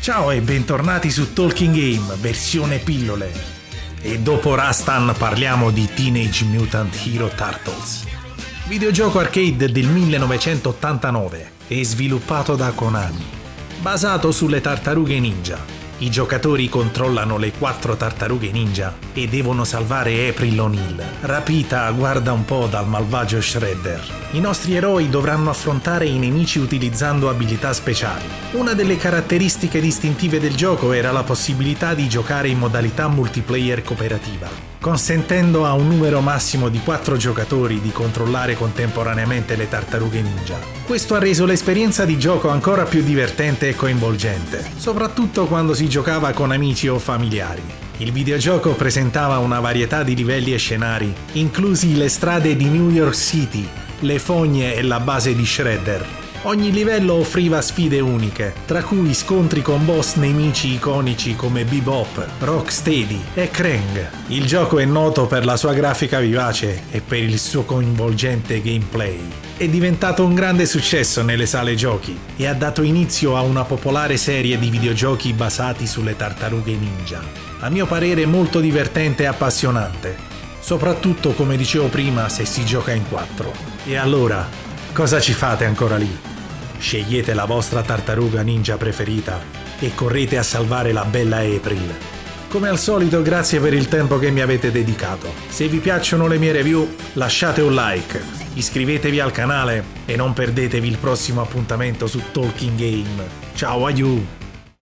Ciao e bentornati su Talking Game, versione pillole. E dopo Rastan parliamo di Teenage Mutant Hero Turtles. Videogioco arcade del 1989 e sviluppato da Konami. Basato sulle tartarughe ninja, i giocatori controllano le quattro tartarughe ninja e devono salvare April O'Neil, rapita guarda un po' dal malvagio Shredder. I nostri eroi dovranno affrontare i nemici utilizzando abilità speciali. Una delle caratteristiche distintive del gioco era la possibilità di giocare in modalità multiplayer cooperativa consentendo a un numero massimo di 4 giocatori di controllare contemporaneamente le tartarughe ninja. Questo ha reso l'esperienza di gioco ancora più divertente e coinvolgente, soprattutto quando si giocava con amici o familiari. Il videogioco presentava una varietà di livelli e scenari, inclusi le strade di New York City, le fogne e la base di Shredder, Ogni livello offriva sfide uniche, tra cui scontri con boss nemici iconici come Bebop, Rocksteady e Krang. Il gioco è noto per la sua grafica vivace e per il suo coinvolgente gameplay. È diventato un grande successo nelle sale giochi e ha dato inizio a una popolare serie di videogiochi basati sulle tartarughe ninja. A mio parere molto divertente e appassionante, soprattutto come dicevo prima se si gioca in quattro. E allora, cosa ci fate ancora lì? Scegliete la vostra tartaruga ninja preferita e correte a salvare la bella April. Come al solito grazie per il tempo che mi avete dedicato. Se vi piacciono le mie review lasciate un like, iscrivetevi al canale e non perdetevi il prossimo appuntamento su Talking Game. Ciao, aiuto!